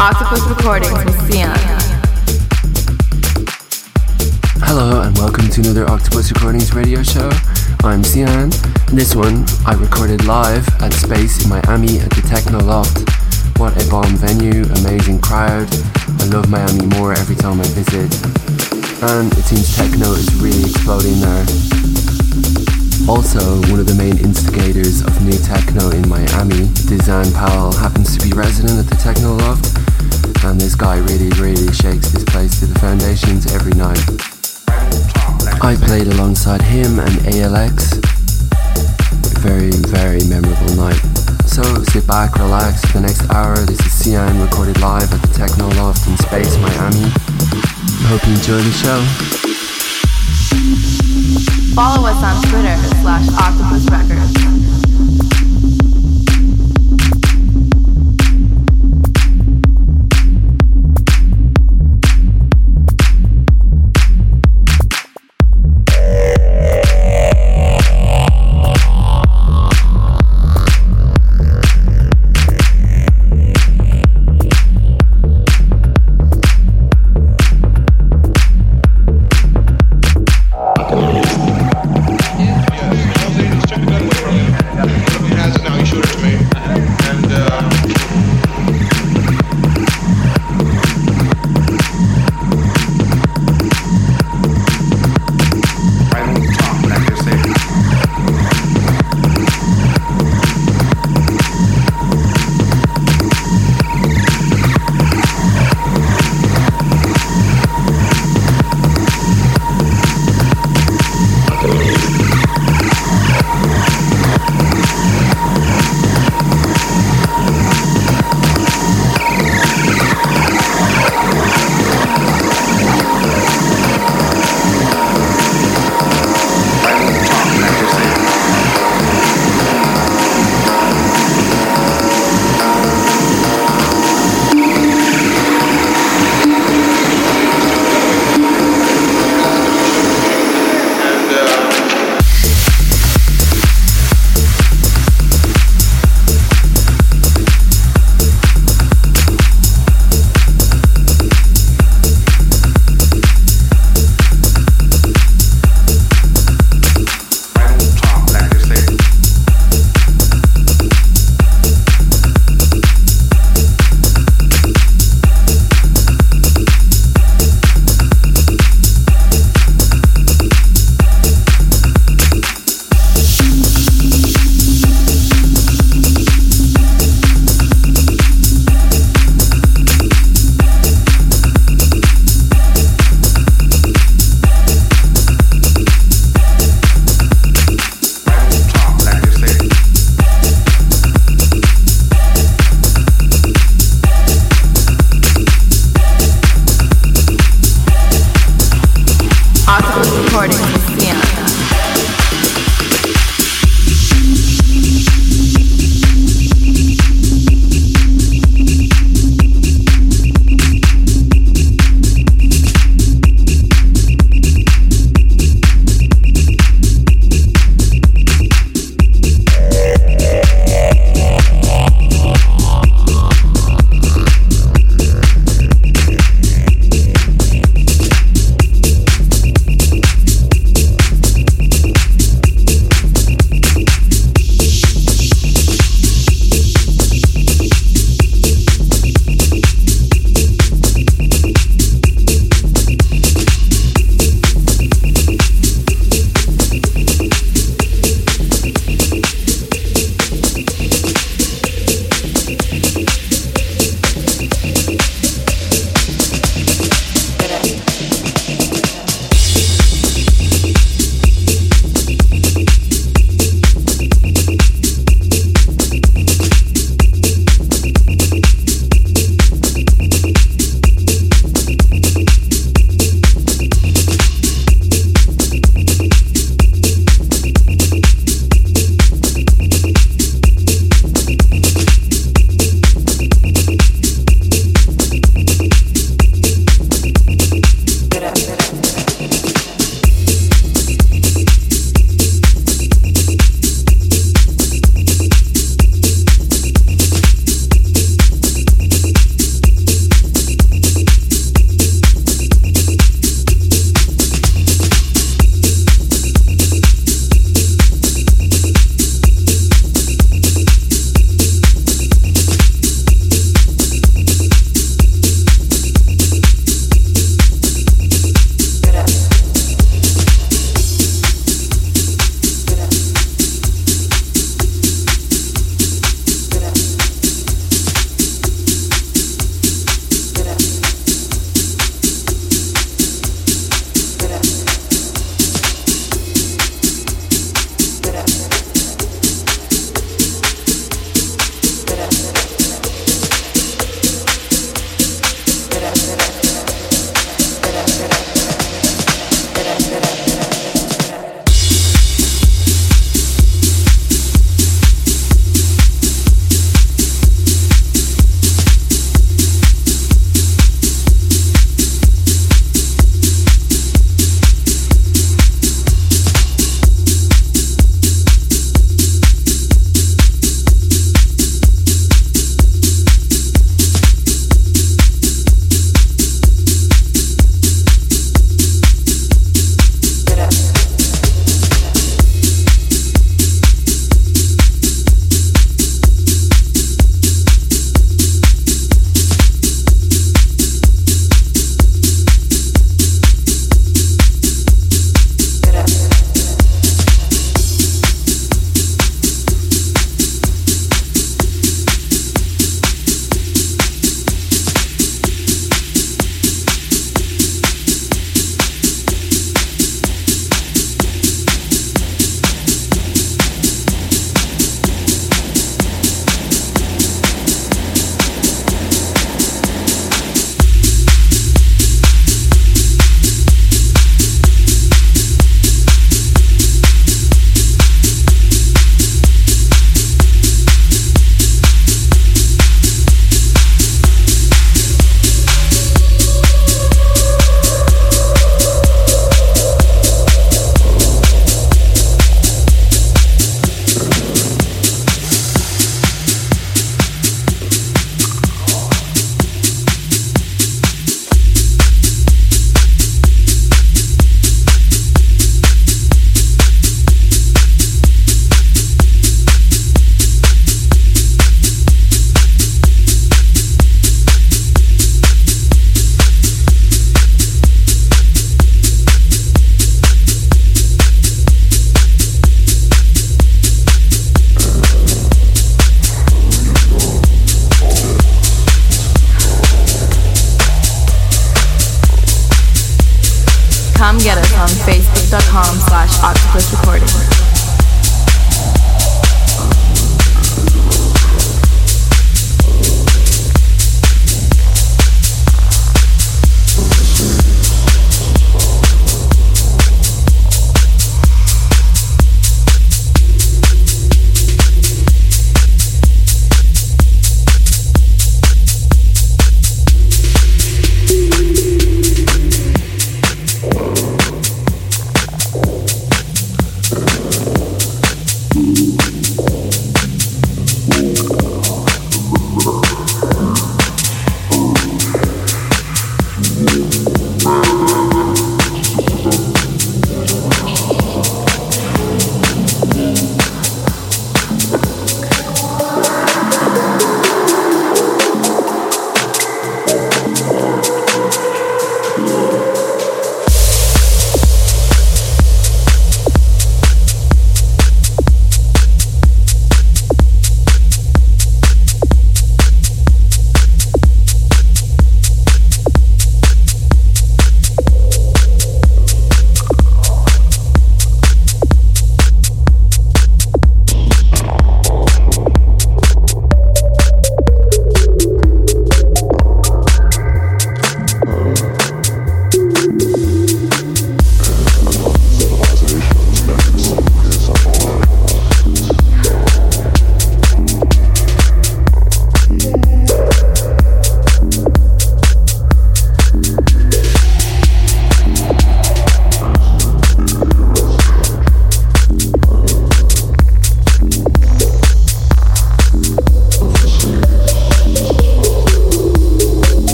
Octopus Recordings with Sian. Hello and welcome to another Octopus Recordings radio show. I'm Sian. This one I recorded live at Space in Miami at the Techno Loft. What a bomb venue, amazing crowd. I love Miami more every time I visit. And it seems techno is really exploding there. Also, one of the main instigators of new techno in Miami, Dizan Powell, happens to be resident at the Techno Loft, and this guy really, really shakes this place to the foundations every night. I played alongside him and ALX. Very, very memorable night. So sit back, relax for the next hour. This is Sian recorded live at the Techno Loft in Space, Miami. Hope you enjoy the show. Follow us on Twitter slash Octopus Records.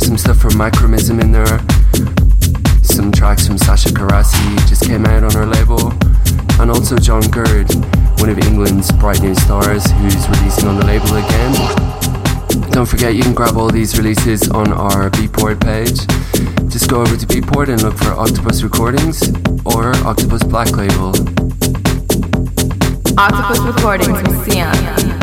Some stuff from Micromism in there some tracks from Sasha Carassi just came out on our label, and also John Gurd, one of England's bright new stars, who's releasing on the label again. Don't forget you can grab all these releases on our Beatport page. Just go over to Beatport and look for Octopus Recordings or Octopus Black Label. Octopus Recordings with Sian.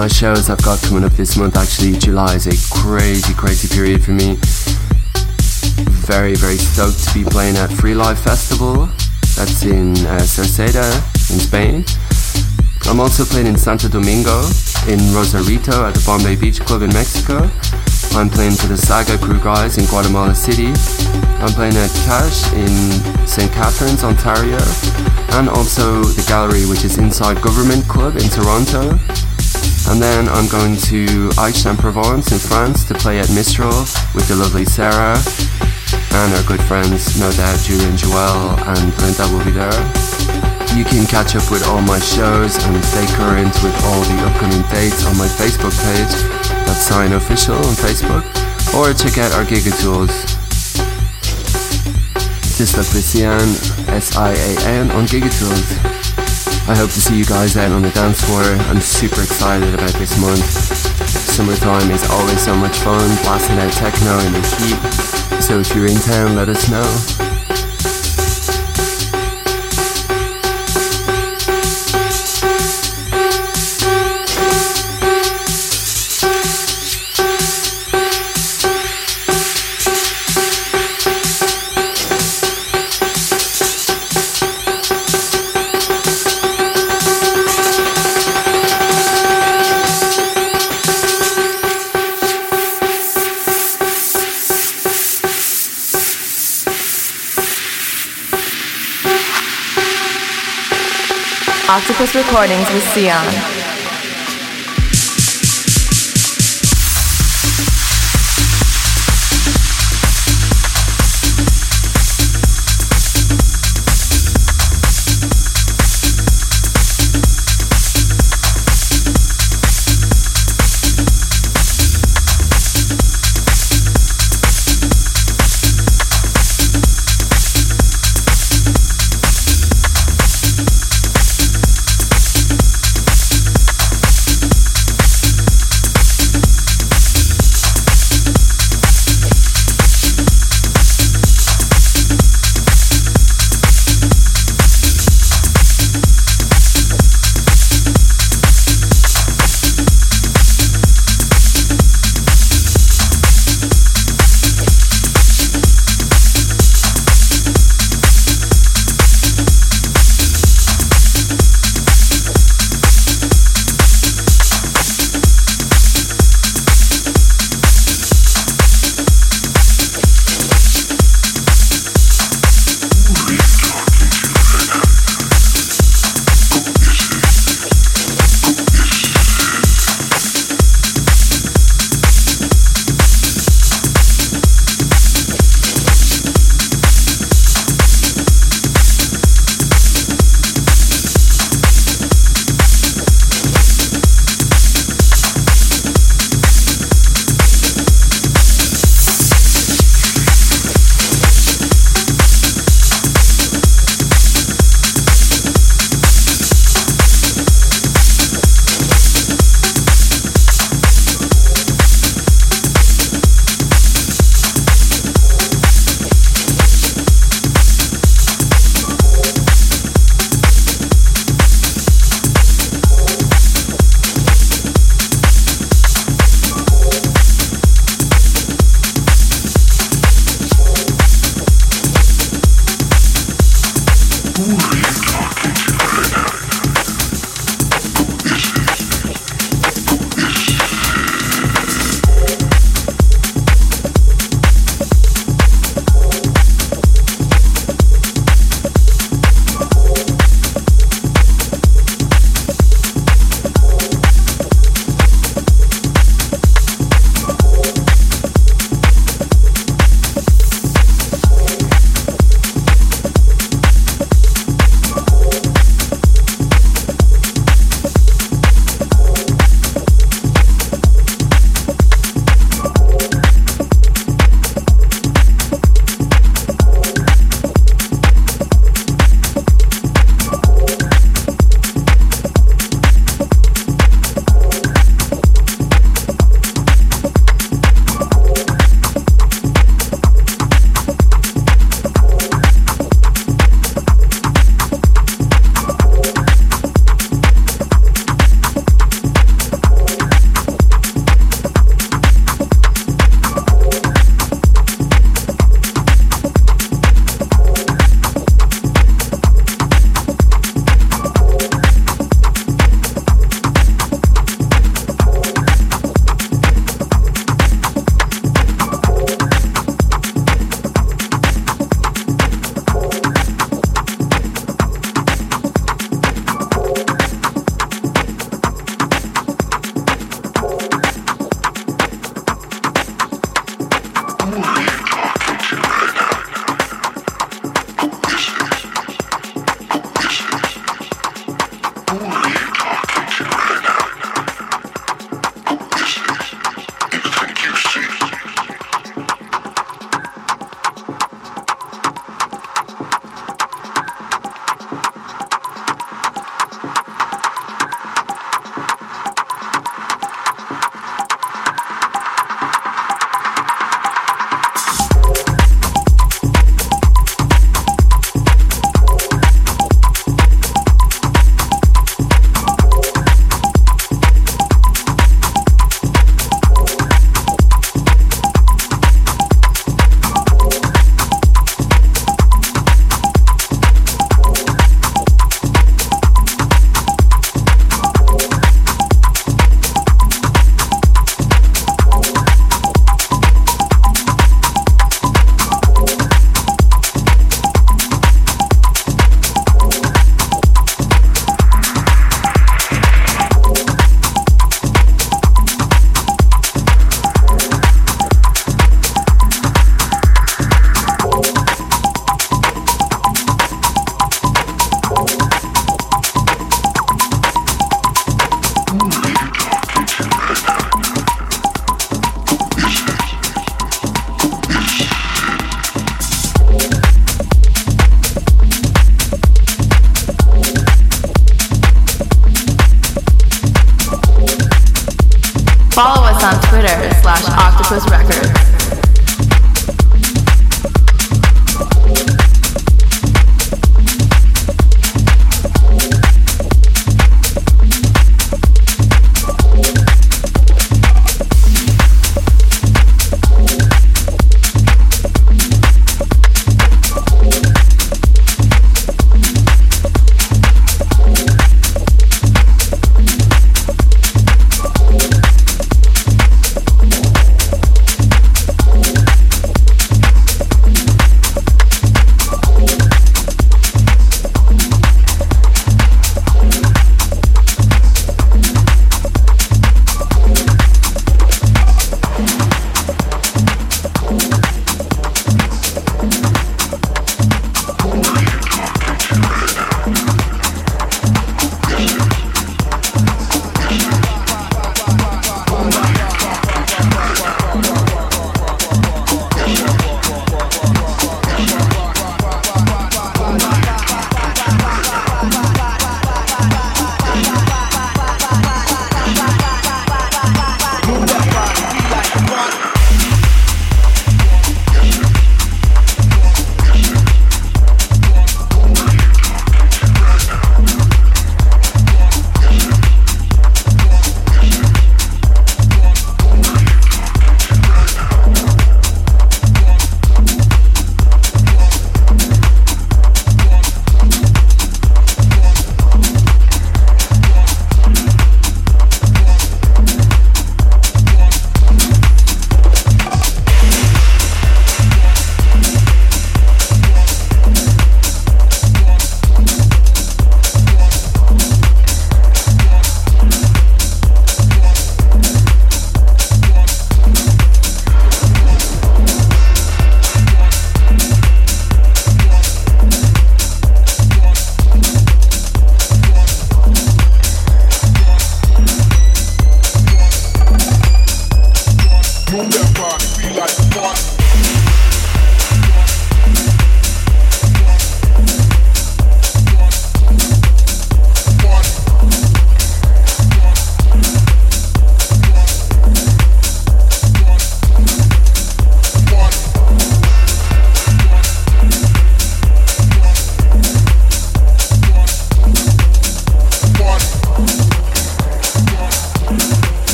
Nice shows I've got coming up this month. Actually, July is a crazy, crazy period for me. Very, very stoked to be playing at Free Live Festival. That's in uh, Cerceda in Spain. I'm also playing in Santo Domingo, in Rosarito at the Bombay Beach Club in Mexico. I'm playing for the Saga Crew guys in Guatemala City. I'm playing at Cash in St. Catharines, Ontario. And also the Gallery, which is inside Guvernment Club in Toronto. And then I'm going to Aix-en-Provence in France to play at Mistral with the lovely Sarah and our good friends, no doubt Julian Joel and Linda will be there. You can catch up with all my shows and stay current with all the upcoming dates on my Facebook page. That's Sian Official on Facebook. Or check out our Gigatools. Just for Sian, S-I-A-N on Gigatools. I hope to see you guys out on the dance floor. I'm super excited about this month. Summertime is always so much fun, blasting out techno in the heat. So if you're in town, let us know. Octopus Recordings with Sian.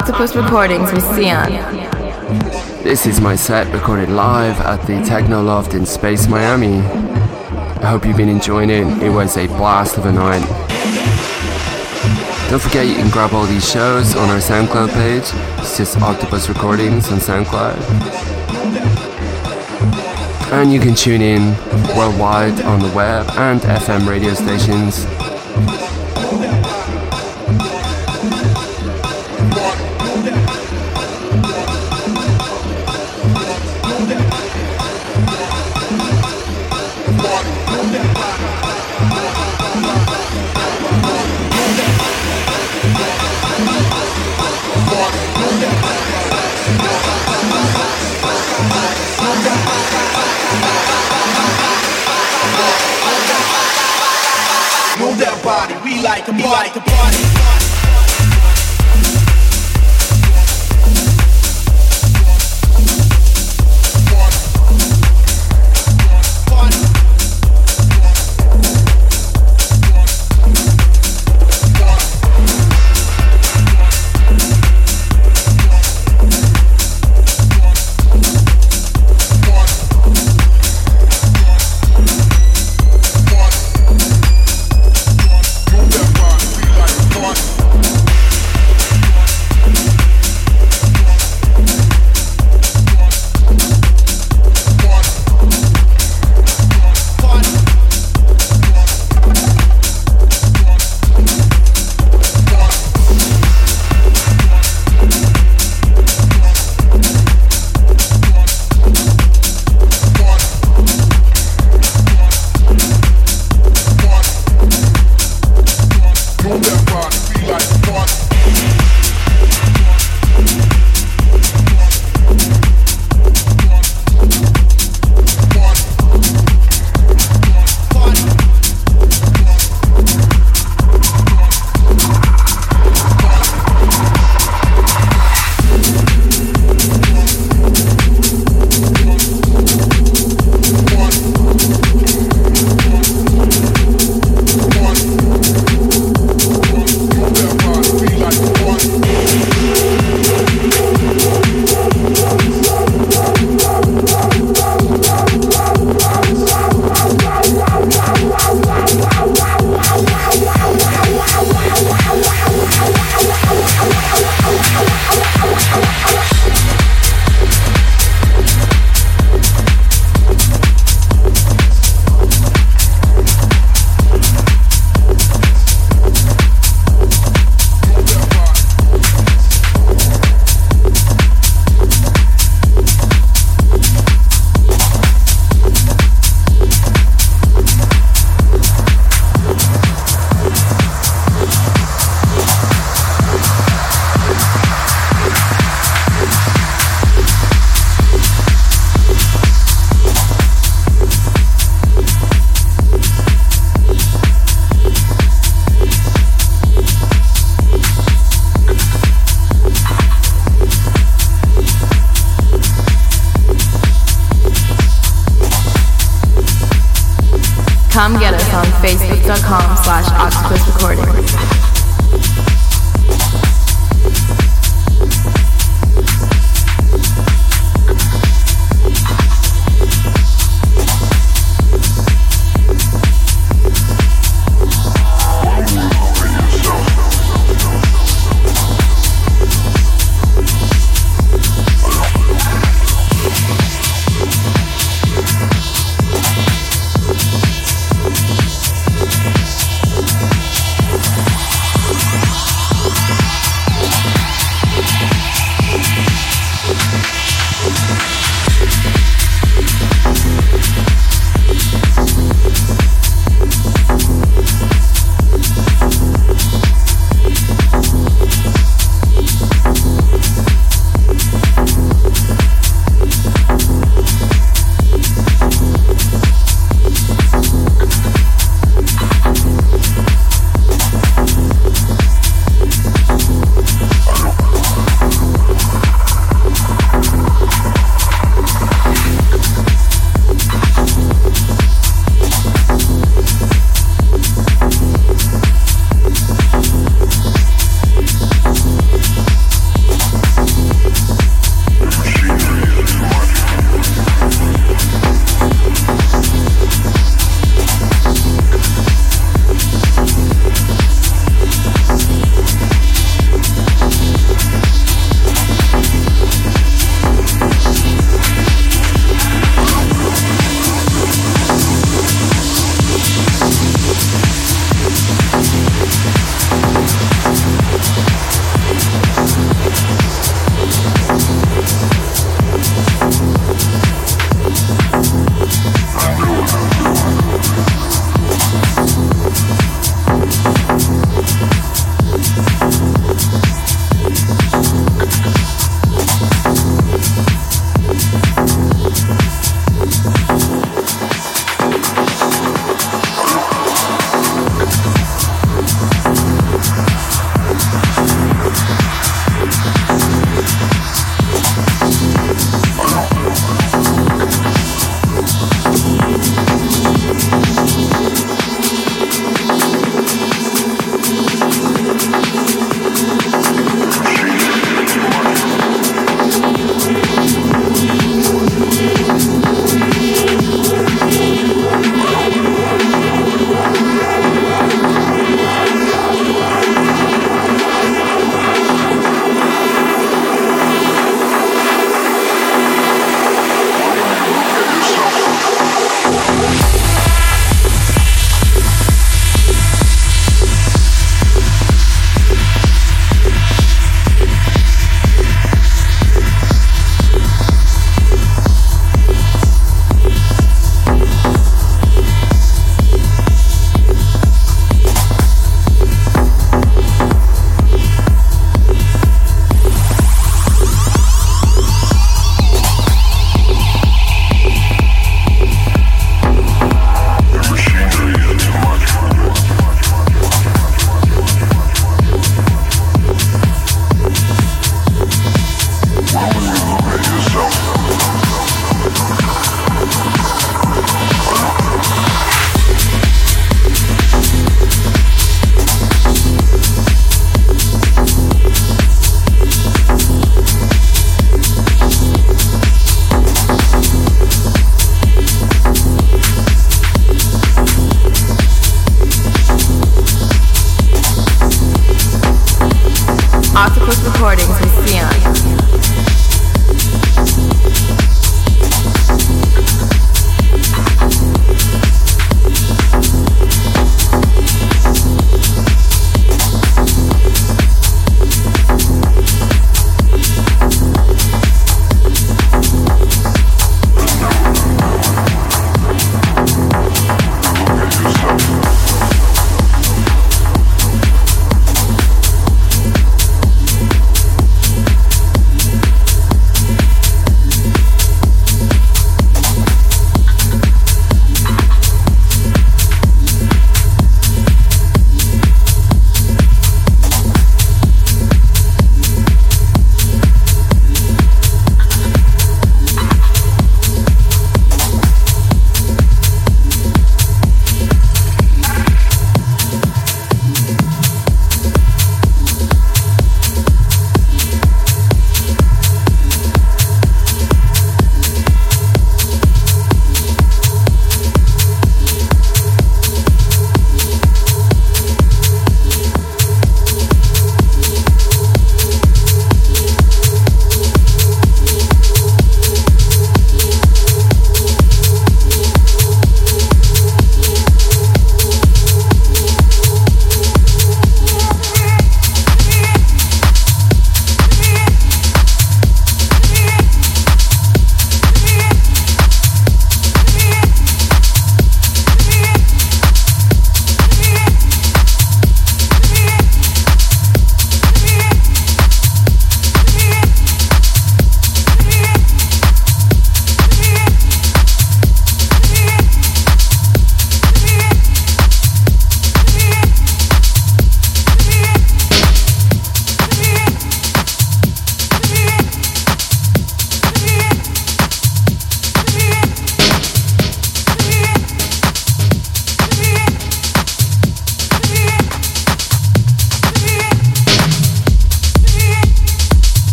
Octopus Recordings with Sian. This is my set recorded live at the Techno Loft in Space Miami. I hope you've been enjoying it. It was a blast of a night. Don't forget you can grab all these shows on our SoundCloud page. It's just Octopus Recordings on SoundCloud. And you can tune in worldwide on the web and FM radio stations facebook.com slash octopus recordings.